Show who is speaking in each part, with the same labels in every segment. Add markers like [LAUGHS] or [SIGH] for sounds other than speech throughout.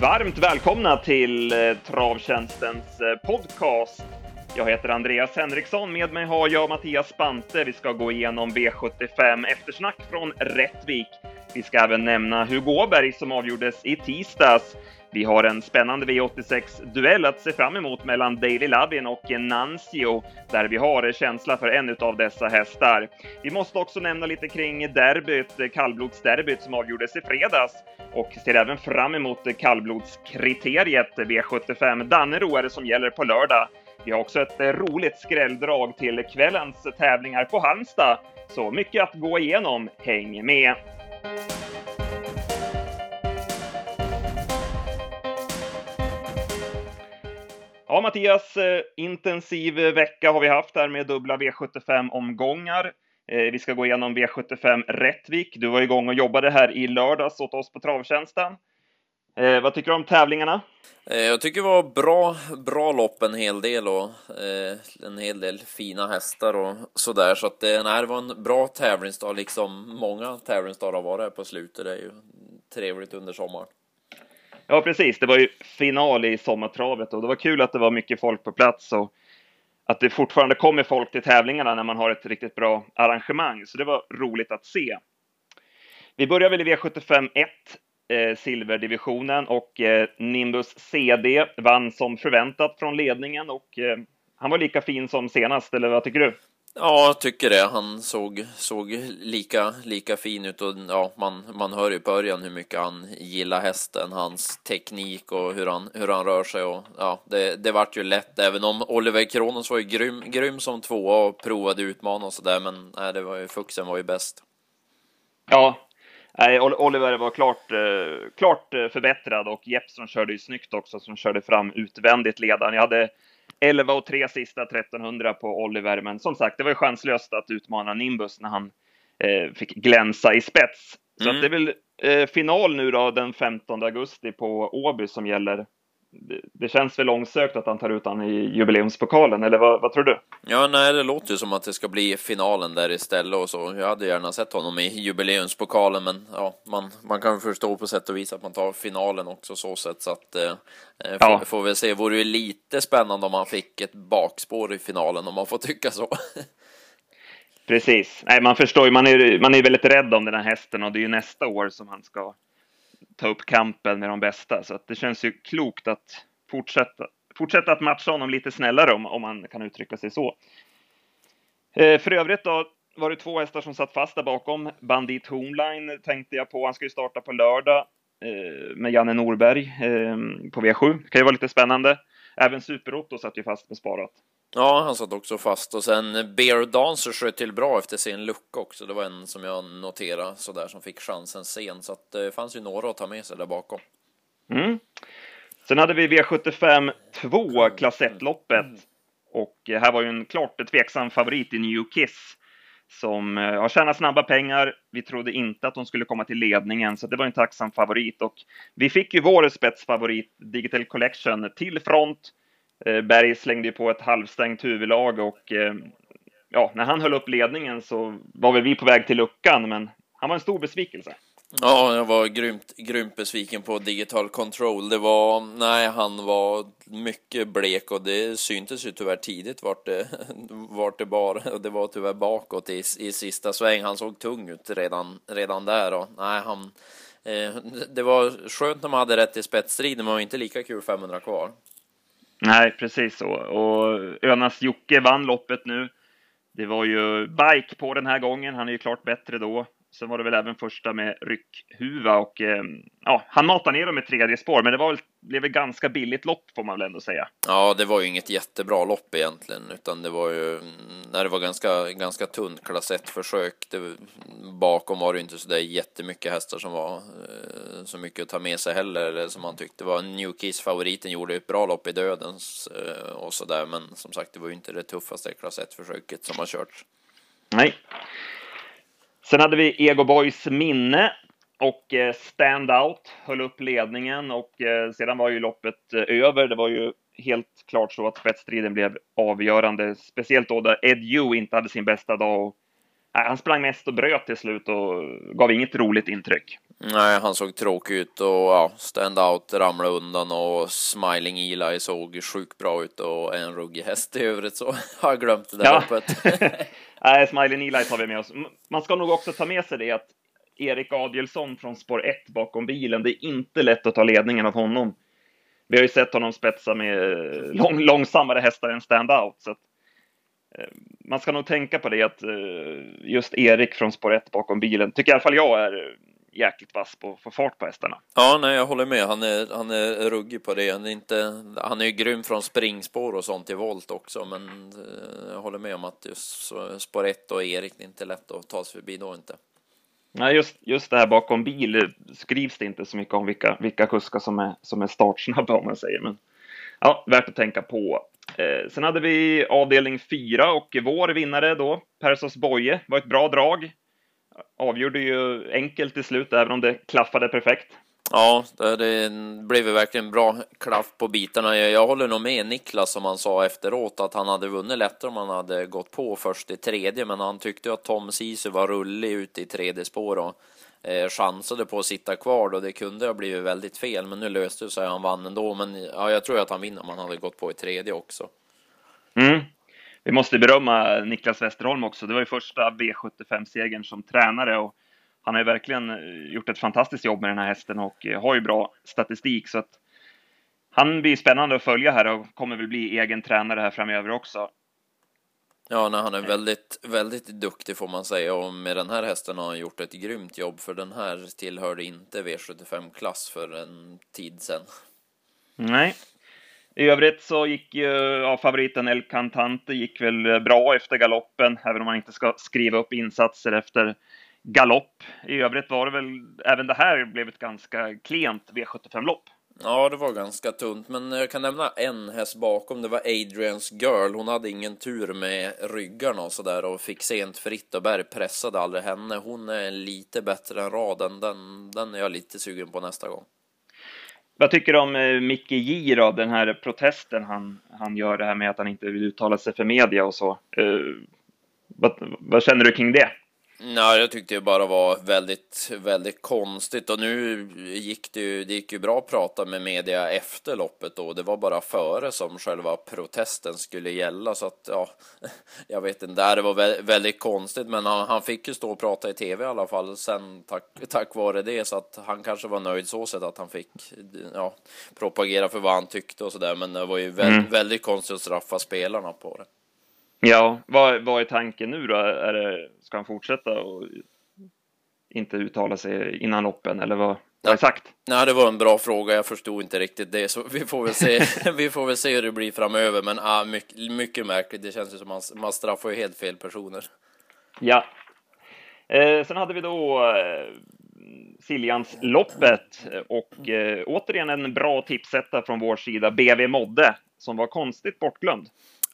Speaker 1: varmt välkomna till eh, Travtjänstens eh, podcast. Jag heter Andreas Henriksson, med mig har jag Mattias Spante. Vi ska gå igenom V75 eftersnack från Rättvik. Vi ska även nämna Hugo Åberg som avgjordes i tisdags. Vi har en spännande V86-duell att se fram emot mellan Daily Labin och Nancio, där vi har känsla för en av dessa hästar. Vi måste också nämna lite kring derbyt, kallblodsderbyt som avgjordes i fredags och ser även fram emot kallblodskriteriet V75 Dannero är det som gäller på lördag. Vi har också ett roligt skrälldrag till kvällens tävlingar på Halmstad, så mycket att gå igenom. Häng med! Ja, Mattias, eh, intensiv eh, vecka har vi haft här med dubbla V75-omgångar. Eh, vi ska gå igenom V75 Rättvik. Du var igång och jobbade här i lördags åt oss på Travtjänsten. Eh, vad tycker du om tävlingarna?
Speaker 2: Jag tycker det var bra, bra lopp en hel del och eh, en hel del fina hästar och sådär. Så att det, nej, det var en bra tävlingsdag, liksom många tävlingsdagar har varit här på slutet. Det är ju trevligt under sommaren.
Speaker 1: Ja, precis. Det var ju final i sommartravet och det var kul att det var mycket folk på plats och att det fortfarande kommer folk till tävlingarna när man har ett riktigt bra arrangemang. Så det var roligt att se. Vi börjar väl i V75 1, eh, silverdivisionen och eh, Nimbus CD vann som förväntat från ledningen och eh, han var lika fin som senast, eller vad tycker du?
Speaker 2: Ja, jag tycker det. Han såg, såg lika, lika fin ut och ja, man, man hör på början hur mycket han gillar hästen, hans teknik och hur han, hur han rör sig och ja, det, det vart ju lätt, även om Oliver Kronos var ju grym, grym som tvåa och provade utmana och sådär, men nej, det var ju Fuxen var ju bäst.
Speaker 1: Ja, nej, Oliver var klart, eh, klart eh, förbättrad och Jeppsson körde ju snyggt också som körde fram utvändigt ledaren. Jag hade 11 och 3 sista 1300 på Oliver, men som sagt, det var ju chanslöst att utmana Nimbus när han eh, fick glänsa i spets. Så mm. det är väl eh, final nu då den 15 augusti på Åby som gäller det, känns väl långsökt att han tar ut han i jubileumspokalen, eller vad, vad, tror du?
Speaker 2: Ja, nej, det låter ju som att det ska bli finalen där istället och så. Jag hade gärna sett honom i jubileumspokalen, men ja, man, man kan förstå på sätt och vis att man tar finalen också så sätt så att eh, eh får, ja. får vi se. Vore ju lite spännande om han fick ett bakspår i finalen om man får tycka så.
Speaker 1: Precis. Nej, man förstår ju, man är, man är väldigt rädd om den här hästen och det är ju nästa år som han ska ta upp kampen med de bästa. Så att det känns ju klokt att fortsätta, fortsätta att matcha honom lite snällare om, om man kan uttrycka sig så. Eh, för övrigt då var det två hästar som satt fast där bakom. Bandit Homeline tänkte jag på. Han ska ju starta på lördag eh, med Janne Norberg eh, på V7. Det kan ju vara lite spännande. Även Super-Otto satt ju fast med sparat.
Speaker 2: Ja, han satt också fast och sen Bear Dancer sköt till bra efter sin lucka också. Det var en som jag noterade så där som fick chansen sen, så att det fanns ju några att ta med sig där bakom.
Speaker 1: Mm. Sen hade vi V75 2, klass 1-loppet. Och här var ju en klart tveksam favorit i New Kiss som eh, har tjänat snabba pengar. Vi trodde inte att de skulle komma till ledningen, så det var en tacksam favorit. Och vi fick ju vår spetsfavorit Digital Collection till front Eh, Eh, Berg slängde ju på ett halvstängt huvudlag och eh, ja, när han höll upp ledningen så var väl vi på väg till luckan, men han var en stor besvikelse.
Speaker 2: Ja, jag var grymt, grymt besviken på Digital Control. Det var, nej, han var mycket blek och det syntes ju tyvärr tidigt vart det, [LAUGHS] vart det bar. Och det var tyvärr bakåt i, i sista sväng. Han såg tung ut redan, redan där och nej, han, eh, det var skönt när man hade rätt i spetsstriden, men var inte lika kul 500 kvar.
Speaker 1: Nej, precis så. Och Önas Jocke vann loppet nu. Det var ju bike på den här gången. Han är ju klart bättre då. Sen var det väl även första med ryckhuva och eh, ja, han matade ner dem med tredje spår, men det var väl, blev ett ganska billigt lopp får man väl ändå säga.
Speaker 2: Ja, det var ju inget jättebra lopp egentligen, utan det var ju när det var ganska, ganska tunt klass 1 försök. Det, bakom var det inte så där jättemycket hästar som var eh, så mycket att ta med sig heller, eller som man tyckte var New Kiss favoriten gjorde ett bra lopp i dödens eh, och så där, men som sagt, det var ju inte det tuffaste klass 1 försöket som har körts.
Speaker 1: Nej. Sen hade vi Ego Boys minne och eh, standout, höll upp ledningen och eh, sedan var ju loppet eh, över. Det var ju helt klart så att spetsstriden blev avgörande, speciellt då där Ed Yu inte hade sin bästa dag. Och, han sprang mest och bröt till slut och gav inget roligt intryck.
Speaker 2: Nej, han såg tråkig ut och ja, stand-out ramlade undan och Smiling Eli såg sjukt bra ut och en ruggig häst i övrigt så [LAUGHS] har jag glömt det där ja. loppet. [LAUGHS] [LAUGHS]
Speaker 1: Nej, Smiling Eli tar vi med oss. Man ska nog också ta med sig det att Erik Adielsson från spår 1 bakom bilen, det är inte lätt att ta ledningen av honom. Vi har ju sett honom spetsa med lång, långsammare hästar än stand-out. Så att, eh, man ska nog tänka på det att eh, just Erik från spår 1 bakom bilen, tycker i alla fall jag är jäkligt vass på att få fart på hästarna.
Speaker 2: Ja, nej, jag håller med. Han är, han är ruggig på det. Han är, inte, han är ju grym från springspår och sånt i volt också, men eh, jag håller med om att just spår 1 och Erik, det är inte lätt att ta sig förbi då inte.
Speaker 1: Nej, just, just det här bakom bil skrivs det inte så mycket om vilka, vilka kuskar som är, som är startsnabba om man säger, men ja, värt att tänka på. Eh, sen hade vi avdelning 4 och vår vinnare då, Persos Boye, var ett bra drag avgjorde ju enkelt till slut, även om det klaffade perfekt.
Speaker 2: Ja, det blev verkligen bra klaff på bitarna. Jag håller nog med Niklas som han sa efteråt att han hade vunnit lättare om han hade gått på först i tredje, men han tyckte att Tom Sisu var rullig ute i tredje spår och eh, chansade på att sitta kvar och det kunde ha blivit väldigt fel, men nu löste det sig. Han vann ändå, men ja, jag tror att han vinner om han hade gått på i tredje också.
Speaker 1: Mm, vi måste berömma Niklas Westerholm också. Det var ju första V75-segern som tränare och han har ju verkligen eh, gjort ett fantastiskt jobb med den här hästen och eh, har ju bra statistik så att han blir spännande att följa här och kommer väl bli egen tränare här framöver också.
Speaker 2: Ja, nej, han är väldigt, väldigt duktig får man säga och med den här hästen har han gjort ett grymt jobb för den här tillhörde inte V75-klass för en tid sedan.
Speaker 1: Nej, i övrigt så gick ju ja, favoriten El Cantante gick väl bra efter galoppen, även om man inte ska skriva upp insatser efter galopp. I övrigt var det väl, även det här blev ett ganska klent V75-lopp.
Speaker 2: Ja, det var ganska tunt, men jag kan nämna en häst bakom. Det var Adrians Girl. Hon hade ingen tur med ryggarna och så där och fick sent fritt och Berg pressade aldrig henne. Hon är lite bättre än raden. Den, den är jag lite sugen på nästa gång.
Speaker 1: Vad tycker du om eh, Micke J då, den här protesten han, han gör det här med att han inte vill uttala sig för media och så. Eh, vad, vad känner du kring det?
Speaker 2: Nej, jag tyckte det bara var väldigt, väldigt konstigt. Och nu gick det ju, det gick ju bra att prata med media efter loppet och det var bara före som själva protesten skulle gälla. Så att ja, [LAUGHS] jag vet inte, det var väldigt konstigt. Men han, han fick ju stå och prata i tv i alla fall sen tack, [LAUGHS] tack vare det. Så att han kanske var nöjd så sätt att han fick ja, propagera för vad han tyckte och sådär. Men det var ju väldigt, mm. väldigt konstigt att straffa spelarna på det.
Speaker 1: Ja, vad, vad är tanken nu då? Är det, ska han fortsätta och inte uttala sig innan loppen eller vad, är sagt?
Speaker 2: Nej, det var en bra fråga. Jag förstod inte riktigt det, så vi får väl se. [LAUGHS] vi får väl se hur det blir framöver, men ah, mycket, mycket märkligt. Det känns ju som man, man straffar ju helt fel personer.
Speaker 1: Ja. Eh, sen hade vi då eh, Siljansloppet och eh, återigen en bra tipsetta från vår sida, BV Modde, som var konstigt bortglömd.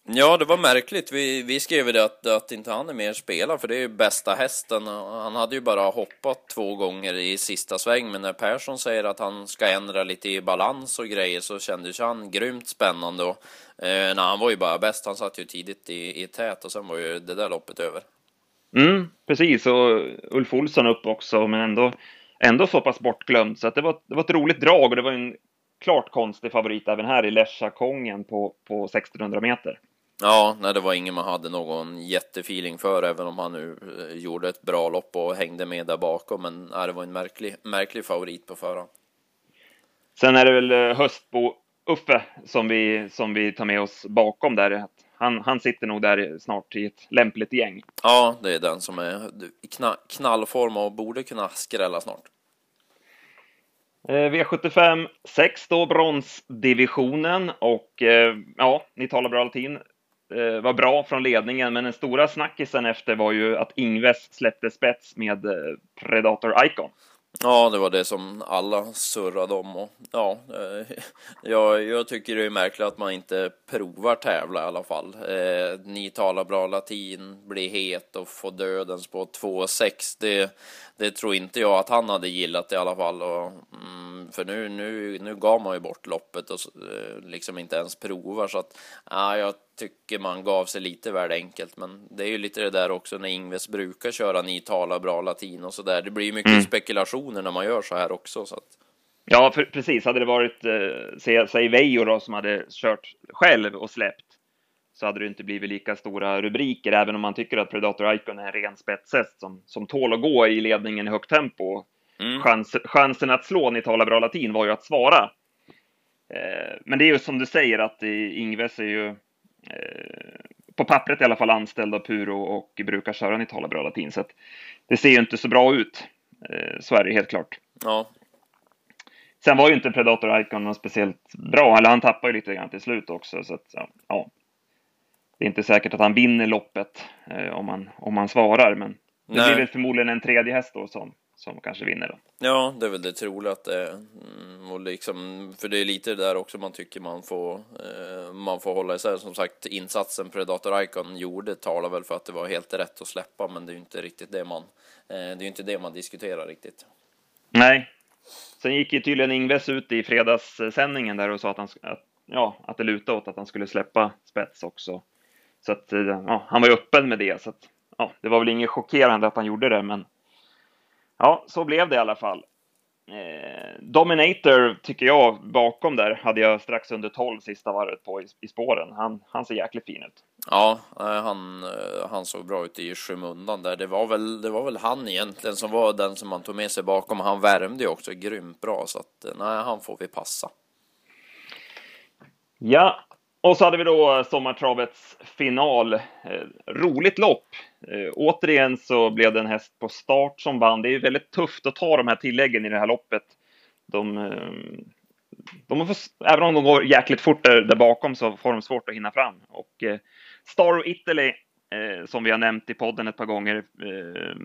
Speaker 2: Ja, det var märkligt. Vi, vi skrev det att, att inte han är mer spelare, för det är ju bästa hästen. Han hade ju bara hoppat två gånger i sista sväng, men när Persson säger att han ska ändra lite i balans och grejer så kändes han grymt spännande. Och, eh, nej, han var ju bara bäst. Han satt ju tidigt i, i tät och sen var ju det där loppet över.
Speaker 1: Mm, precis, och Ulf Olsson upp också, men ändå, ändå så pass bortglömd. Så att det, var, det var ett roligt drag och det var en klart konstig favorit även här i Lesja Kongen på, på 1600 meter.
Speaker 2: Ja, nej, det var ingen man hade någon jättefeeling för, även om han nu eh, gjorde ett bra lopp och hängde med där bakom. Men nej, det var en märklig, märklig favorit på förhand.
Speaker 1: Sen är det väl eh, Höstbo Uffe som vi, som vi tar med oss bakom där. Han, han sitter nog där snart i ett lämpligt gäng.
Speaker 2: Ja, det är den som är i knallform och borde kunna skrälla snart.
Speaker 1: Eh, V75 6 då, bronsdivisionen och ja, ni talar bra latin Eh, var bra från ledningen, men den stora snackisen efter var ju att Ingves släppte spets med eh, Predator Icon.
Speaker 2: Ja, det var det som alla surrade om och ja, eh, [LAUGHS] jag, jag tycker det är märkligt att man inte provar tävla i alla fall. Eh, ni talar bra latin, blir het och får dödens på 2,6. Det, det tror inte jag att han hade gillat i alla fall. Och, mm, för nu, nu, nu gav man ju bort loppet och eh, liksom inte ens provar så att ja, jag tycker man gav sig lite väl enkelt. Men det är ju lite det där också när Ingves brukar köra ni talar bra latin och så där. Det blir ju mycket mm. spekulationer när man gör så här också. Så att...
Speaker 1: Ja, precis. Hade det varit, eh, säg Veijo då, som hade kört själv och släppt, så hade det inte blivit lika stora rubriker, även om man tycker att Predator Icon är en ren spetshäst som, som tål att gå i ledningen i högt tempo. Mm. Chans, chansen att slå ni talar bra latin var ju att svara. Eh, men det är ju som du säger att Ingves är ju eh, på pappret i alla fall anställd av Puro och brukar köra ni talar bra latin, så att det ser ju inte så bra ut. Eh, så är det helt klart.
Speaker 2: Ja.
Speaker 1: Sen var ju inte Predator Icon någon speciellt bra, eller han tappar ju lite grann till slut också, så att ja. Det är inte säkert att han vinner loppet eh, om, man, om man svarar, men det Nej. blir väl förmodligen en tredje häst då som, som kanske vinner då.
Speaker 2: Ja, det är väl det troliga att det är. Mm, och liksom, för det är lite det där också man tycker man får, eh, man får hålla isär. Som sagt, insatsen Predator Icon gjorde talar väl för att det var helt rätt att släppa, men det är ju inte riktigt det man, eh, det är inte det man diskuterar riktigt.
Speaker 1: Nej. Sen gick ju tydligen Ingves ut i fredagssändningen där och sa att, han, att, ja, att det lutade åt att han skulle släppa spets också. Så att, eh, ja, han var ju öppen med det, så att, ja, det var väl inget chockerande att han gjorde det, men ja, så blev det i alla fall. Eh, Dominator tycker jag bakom där hade jag strax under 12 sista varvet på i, i spåren. Han, han ser jäkligt fin ut.
Speaker 2: Ja, han, eh, han såg bra ut i skymundan där. Det var, väl, det var väl han egentligen som var den som man tog med sig bakom. Han värmde ju också grymt bra så att eh, nej, han får vi passa.
Speaker 1: Ja, och så hade vi då sommartravets final. Eh, roligt lopp. Eh, återigen så blev det en häst på start som vann. Det är väldigt tufft att ta de här tilläggen i det här loppet. De, eh, de får, även om de går jäkligt fort där, där, bakom så får de svårt att hinna fram. Och eh, Star of Italy, eh, som vi har nämnt i podden ett par gånger, eh,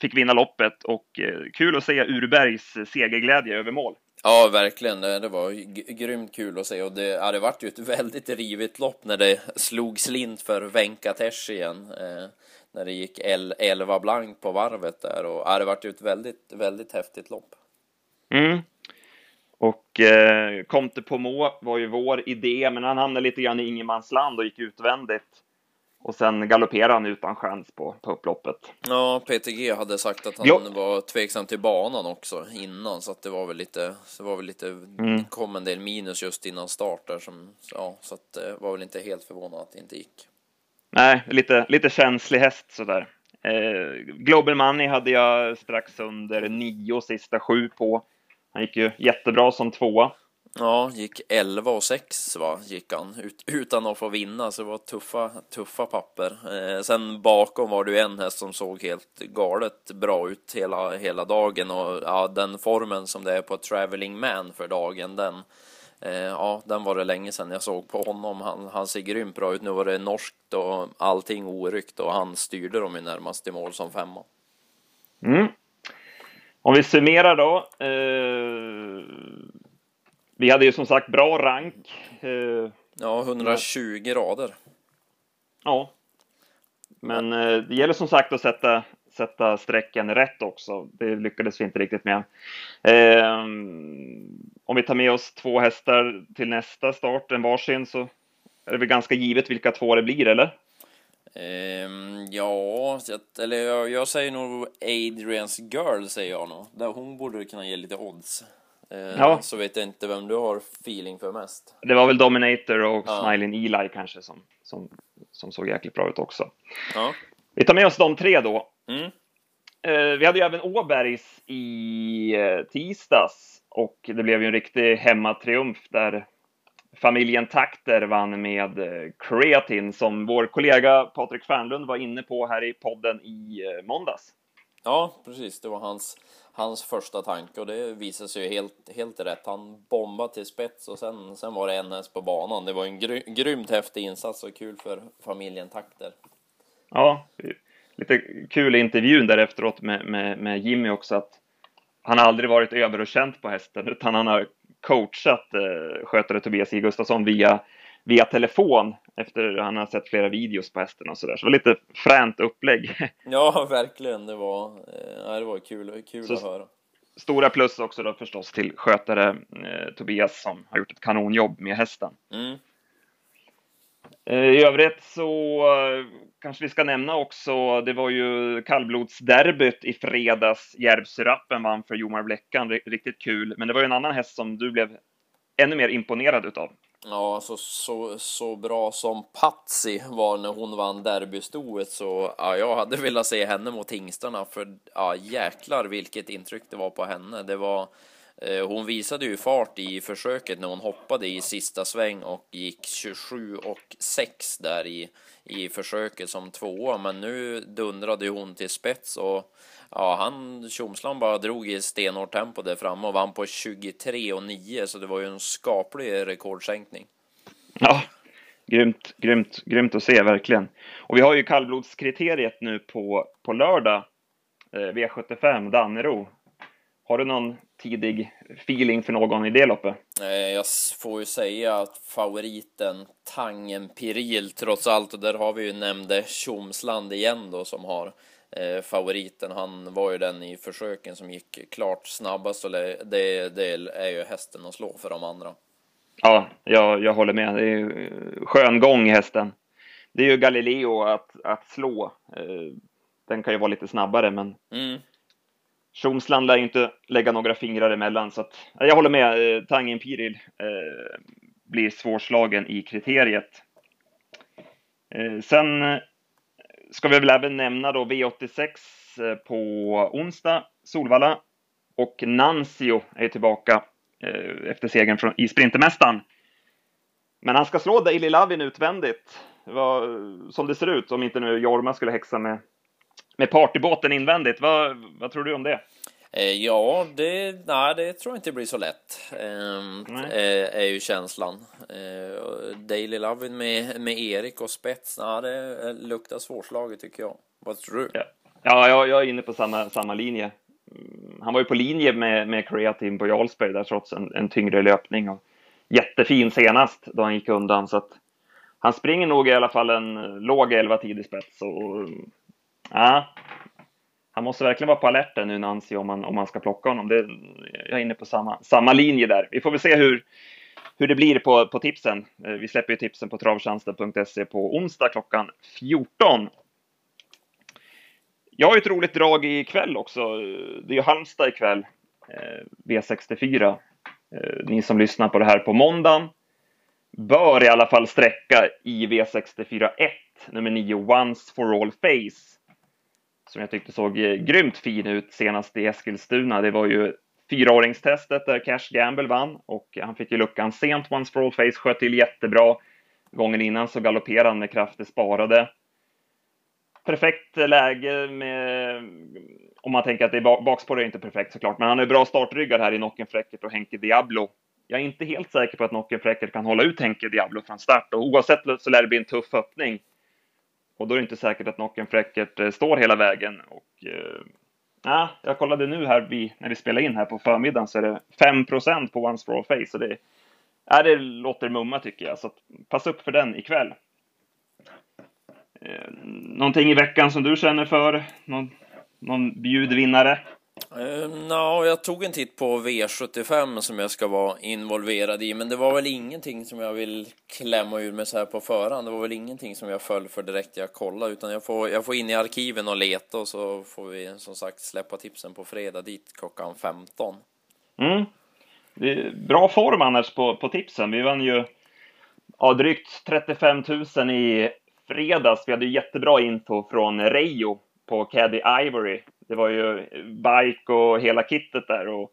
Speaker 1: fick vinna loppet och eh, kul att se Urbergs segerglädje över mål.
Speaker 2: Ja, verkligen. Det var grymt kul att se och det, hade varit ju ett väldigt rivigt lopp när det slog slint för Venkatesh igen. Eh, när det gick 11 blank på varvet där och ja, det varit ju ett väldigt, väldigt häftigt lopp.
Speaker 1: Mm. Och eh, Comte Pomo var ju vår idé, men han hamnade lite grann i ingenmansland och gick utvändigt. Och sen galopperade han utan chans på, på upploppet.
Speaker 2: Ja, PTG hade sagt att han jo. var tveksam till banan också innan, så att det var väl lite, det var väl lite, mm. kom en del minus just innan start där som, ja, så att det var väl inte helt förvånad att det inte gick.
Speaker 1: Nej, lite, lite känslig häst sådär. Eh, Global Money hade jag strax under nio sista sju på. Han gick ju jättebra som tvåa.
Speaker 2: Ja, gick 11 och 6 va, gick han ut, utan att få vinna, så det var tuffa, tuffa papper. Eh, sen bakom var det ju en häst som såg helt galet bra ut hela, hela dagen och ja, den formen som det är på Traveling Man för dagen, den, eh, ja, den var det länge sedan jag såg på honom. Han, han ser grymt bra ut. Nu var det norskt och allting oryckt och han styrde dem ju närmast i mål som femma.
Speaker 1: Mm. Om vi summerar då. Eh vi hade ju som sagt bra rank.
Speaker 2: Eh, ja, 120 men... rader.
Speaker 1: Ja. Men eh, det gäller som sagt att sätta, sätta strecken rätt också. Det lyckades vi inte riktigt med. Eh, om vi tar med oss två hästar till nästa start, en varsin, så är det väl ganska givet vilka två det blir, eller?
Speaker 2: Um, ja, eller jag, jag, säger nog Adrians Girl, säger jag nog. Hon borde kunna ge lite odds. Eh, ja. Så vet jag inte vem du har feeling för mest.
Speaker 1: Det var väl Dominator och ja. Smiling Eli kanske som, som, som såg jäkligt bra ut också.
Speaker 2: Ja.
Speaker 1: Vi tar med oss de tre då.
Speaker 2: Mm.
Speaker 1: Eh, vi hade ju även Åbergs i eh, tisdags och det blev ju en riktig hemmatriumf där familjen Takter vann med Creatin som vår kollega Patrik Fernlund var inne på här i podden i måndags.
Speaker 2: Ja, precis. Det var hans hans första tanke och det visade sig ju helt, helt rätt. Han bombade till spets och sen, sen var det en häst på banan. Det var en gry, grymt häftig insats och kul för familjen Takter.
Speaker 1: Ja, lite kul i intervjun där efteråt med, med, med Jimmy också att han har aldrig varit över och känt på hästen utan han har coachat eh, skötare Tobias I. Gustafsson via via telefon efter att han har sett flera videos på hästen och sådär. Så det var lite fränt upplägg. [LAUGHS]
Speaker 2: Ja, verkligen. Det var, eh, det var kul, kul så, att höra.
Speaker 1: Stora plus också då förstås till skötare eh, Tobias som har gjort ett kanonjobb med hästen.
Speaker 2: Mm.
Speaker 1: I övrigt så kanske vi ska nämna också, det var ju kallblodsderbyt i fredags. Järvsyrappen vann för Jomar Bleckan, riktigt kul. Men det var ju en annan häst som du blev ännu mer imponerad utav.
Speaker 2: Ja, så, så, så bra som Patsy var när hon vann derbystoet så ja, jag hade velat se henne mot hingstarna för ja, jäklar vilket intryck det var på henne. Det var eh, hon visade ju fart i försöket när hon hoppade i sista sväng och gick 27 och 6 där i, i försöket som tvåa. Men nu dundrade hon till spets och ja, han Tjomsland bara drog i stenhårt tempo där framme och vann på 23 och 9 så det var ju en skaplig rekordsänkning.
Speaker 1: Ja, grymt, grymt, grymt att se verkligen. Och vi har ju kallblodskriteriet nu på, på lördag, eh, V75 Dannero. Har du någon tidig feeling för någon i det loppet?
Speaker 2: Eh, jag får ju säga att favoriten Tangen Piril trots allt, och där har vi ju nämnde Tjomsland igen då som har favoriten. Han var ju den i försöken som gick klart snabbast och det, det är ju hästen att slå för de andra.
Speaker 1: Ja, jag, jag håller med. Det är skön gång hästen. Det är ju Galileo att, att slå. Eh, den kan ju vara lite snabbare, men mm. Tjomsland lär inte lägga några fingrar emellan, så att, jag håller med. Eh, Tangen Piril eh, blir svårslagen i kriteriet. Eh, sen ska vi väl även nämna då V86 eh, på onsdag, Solvalla. Och Nancio är tillbaka eh, efter segern från, i Sprintermästaren. Men han ska slå Daily Lavin utvändigt, vad, som det ser ut, om inte nu Jorma skulle häxa med, med partybåten invändigt. Vad, vad tror du om det?
Speaker 2: Eh, ja, det, nej, det tror jag inte blir så lätt. Ehm, är, är ju känslan. Eh, Daily Lovin med, med Erik och spets, nej, det luktar svårslaget tycker jag. Vad tror du?
Speaker 1: Ja, ja jag, jag är inne på samma, samma linje. Mm, han var ju på linje med, med Creatine på Jarlsberg där trots en, en tyngre löpning. Och jättefin senast då han gick undan. Så att han springer nog i alla fall en låg 11 tid i spets. Och, ja, han måste verkligen vara på alerten nu Nancy om man, om man ska plocka honom. Det, jag är inne på samma, samma linje där. Vi får väl se hur, hur det blir på, på tipsen. Eh, vi släpper ju tipsen på travtjänsten.se på onsdag klockan 14. Jag har ju ett roligt drag ikväll också. Det är ju Halmstad ikväll, eh, V64. Eh, ni som lyssnar på det här på måndagen bör i alla fall sträcka i V64 1, nummer 9, Once for all face som jag tyckte såg eh, grymt fin ut senast i Eskilstuna. Det var ju fyraåringstestet där Cash Gamble vann och han fick ju luckan sent. Once for all face sköt till jättebra. Gången innan så galopperade han med krafter sparade. Perfekt läge med, om man tänker att det är bakspår är inte perfekt såklart, men han är bra startryggar här i Nocken Fräckert och Henke Diablo. Jag är inte helt säker på att Nocken Fräckert kan hålla ut Henke Diablo från start och oavsett så lär det bli en tuff öppning. Och då är det inte säkert att Nocken Fräckert eh, står hela vägen. Och, eh, jag kollade nu här vi, när vi spelar in här på förmiddagen så är det 5 på Once for all face. Så det, ja, det låter mumma tycker jag, så pass upp för den ikväll. Eh, någonting i veckan som du känner för? Någon, någon bjudvinnare?
Speaker 2: Ehm, uh, no, jag tog en titt på V75 som jag ska vara involverad i, men det var väl ingenting som jag vill klämma ur mig så här på förhand. Det var väl ingenting som jag föll för direkt jag kollade, utan jag får, jag får in i arkiven och leta och så får vi som sagt släppa tipsen på fredag dit klockan 15.
Speaker 1: Mm. Det är bra form annars på, på tipsen. Vi vann ju ja, drygt 35 000 i fredags. Vi hade jättebra info från Rejo på Caddy Ivory det var ju bike och hela kittet där och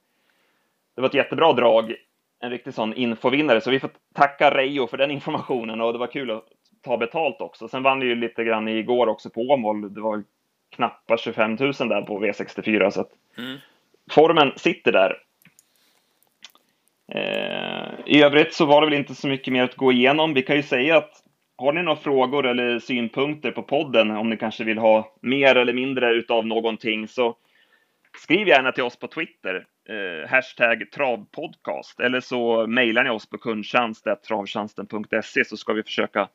Speaker 1: det var ett jättebra drag. En riktig sån infovinnare, så vi får tacka Reijo för den [LAUGHS] informationen och det var kul att ta betalt också. Sen vann vi ju lite grann igår också på Åmål. Det var knappt 25 000 där på V64 så att mm. formen sitter där. Eh, I övrigt så var det väl inte så mycket mer att gå igenom. Vi kan ju säga att har ni några frågor eller synpunkter på podden, om ni kanske vill ha mer eller mindre utav någonting, så skriv gärna till oss på Twitter, eh, hashtag travpodcast, eller så mejlar ni oss på kundtjänst.travtjänsten.se så ska vi försöka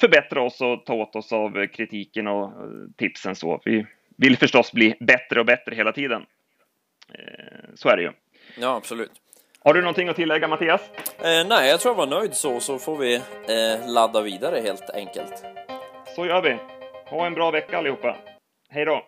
Speaker 1: förbättra oss och ta åt oss av kritiken och eh, tipsen så. Vi vill förstås bli bättre och bättre hela tiden. Eh, så är det ju.
Speaker 2: Ja, absolut.
Speaker 1: Har du någonting att tillägga Mattias?
Speaker 2: Eh, nej, jag tror jag var nöjd så, så får vi eh, ladda vidare helt enkelt.
Speaker 1: Så gör vi. Ha en bra vecka allihopa. Hej då!